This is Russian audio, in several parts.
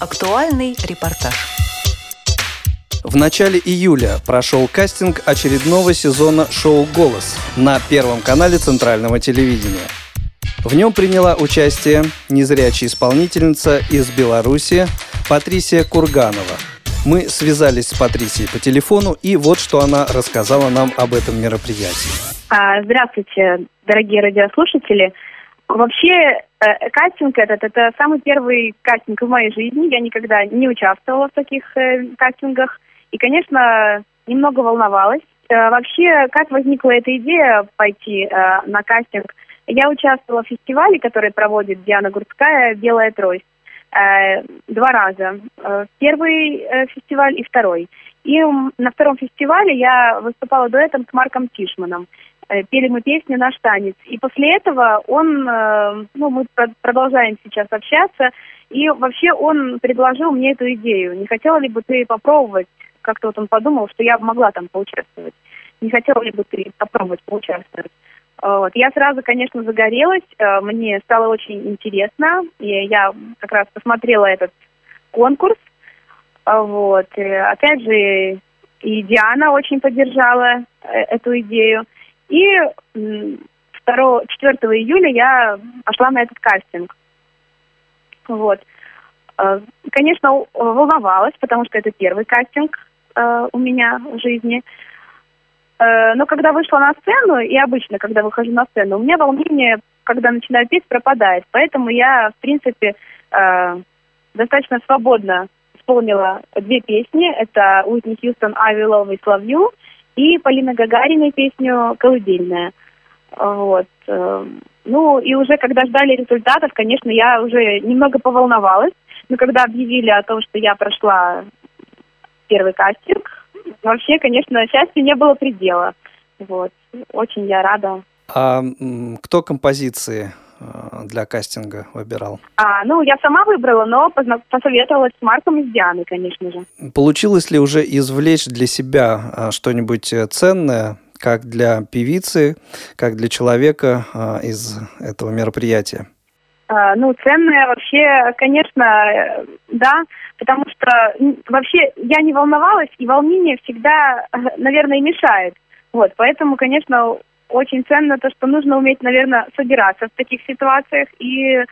Актуальный репортаж. В начале июля прошел кастинг очередного сезона шоу «Голос» на Первом канале Центрального телевидения. В нем приняла участие незрячая исполнительница из Беларуси Патрисия Курганова. Мы связались с Патрисией по телефону, и вот что она рассказала нам об этом мероприятии. А, здравствуйте, дорогие радиослушатели. Вообще, э, кастинг этот, это самый первый кастинг в моей жизни. Я никогда не участвовала в таких э, кастингах. И, конечно, немного волновалась. Э, вообще, как возникла эта идея пойти э, на кастинг? Я участвовала в фестивале, который проводит Диана Гурцкая «Белая трость». Э, два раза. Э, первый э, фестиваль и второй. И на втором фестивале я выступала дуэтом с Марком Тишманом. Э, пели мы песню «Наш танец». И после этого он, э, ну, мы продолжаем сейчас общаться, и вообще он предложил мне эту идею. Не хотела ли бы ты попробовать? Как-то вот он подумал, что я могла там поучаствовать. Не хотела ли бы ты попробовать поучаствовать? Вот. Я сразу, конечно, загорелась, э, мне стало очень интересно, и я как раз посмотрела этот конкурс. Вот. И, опять же, и Диана очень поддержала эту идею. И 2, 4 июля я пошла на этот кастинг. Вот. Э, конечно, волновалась, потому что это первый кастинг э, у меня в жизни. Э, но когда вышла на сцену, и обычно, когда выхожу на сцену, у меня волнение, когда начинаю петь, пропадает. Поэтому я, в принципе, достаточно свободно исполнила две песни. Это Уитни Хьюстон «I will always love you» и Полина Гагарина песню «Колыбельная». Вот. Э, ну, и уже когда ждали результатов, конечно, я уже немного поволновалась. Но когда объявили о том, что я прошла первый кастинг, вообще, конечно, счастья не было предела. Вот. Очень я рада. А кто композиции для кастинга выбирал? А, ну, я сама выбрала, но посоветовалась с Марком и с Дианой, конечно же. Получилось ли уже извлечь для себя э, что-нибудь э, ценное, как для певицы, как для человека из этого мероприятия? А, ну, ценное вообще, конечно, да, потому что вообще я не волновалась, и волнение всегда, наверное, мешает. Вот, поэтому, конечно, очень ценно то, что нужно уметь, наверное, собираться в таких ситуациях и,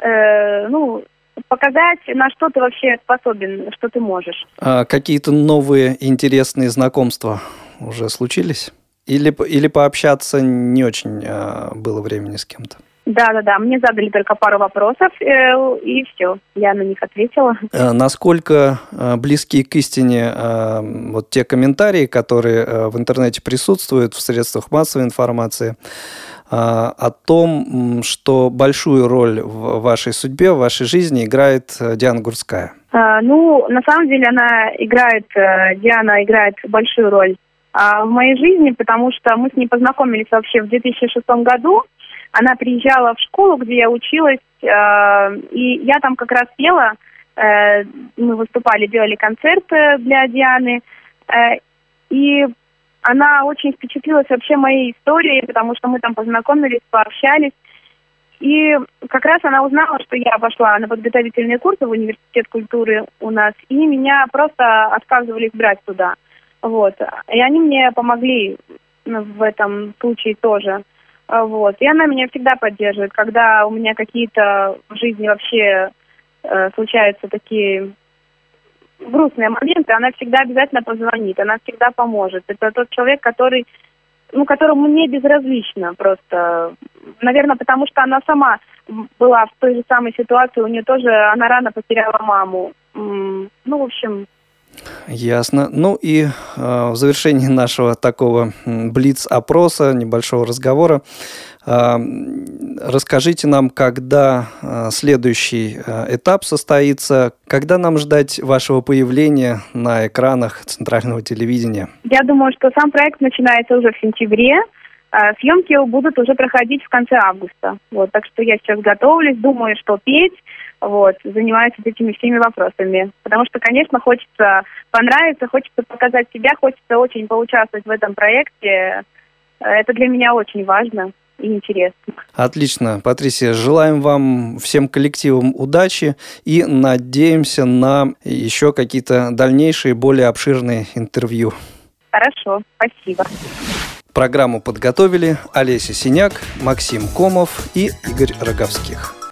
э, ну, показать, на что ты вообще способен, что ты можешь. А какие-то новые интересные знакомства уже случились? Или, или пообщаться не очень э, было времени с кем-то? Да, да, да. Мне задали только пару вопросов, э, и все. Я на них ответила. Э, насколько э, близки к истине вот те комментарии, которые в интернете присутствуют, в средствах массовой информации, о том, что большую роль в вашей судьбе, в вашей жизни играет Диана Гурская? Ну, на самом деле она играет, Диана играет большую роль в моей жизни, потому что мы с ней познакомились вообще в 2006 году. Она приезжала в школу, где я училась, э, и я там как раз пела. Э, мы выступали, делали концерты для Дианы. Э, и она очень впечатлилась вообще моей историей, потому что мы там познакомились, пообщались. И как раз она узнала, что я пошла на подготовительные курсы в университет культуры у нас, и меня просто отказывались брать туда. Вот. И они мне помогли в этом случае тоже. А, вот. И она меня всегда поддерживает, когда у меня какие-то в жизни вообще э, случаются такие грустные моменты, она всегда обязательно позвонит, она всегда поможет. Это тот человек, который, ну, которому не безразлично просто. Наверное, потому что она сама была в той же самой ситуации, у нее тоже, она рано потеряла маму. Ну, в общем, Ясно. Ну и э, в завершении нашего такого блиц-опроса, небольшого разговора, э, расскажите нам, когда э, следующий э, этап состоится, когда нам ждать вашего появления на экранах центрального телевидения? Я думаю, что сам проект начинается уже в сентябре. Э, съемки будут уже проходить в конце августа. Вот, так что я сейчас готовлюсь, думаю, что петь, вот, занимаюсь этими всеми вопросами. Потому что, конечно, хочется понравиться, хочется показать себя, хочется очень поучаствовать в этом проекте. Это для меня очень важно. и интересно. Отлично. Патрисия, желаем вам всем коллективам удачи и надеемся на еще какие-то дальнейшие, более обширные интервью. Хорошо, спасибо. Программу подготовили Олеся Синяк, Максим Комов и Игорь Роговских.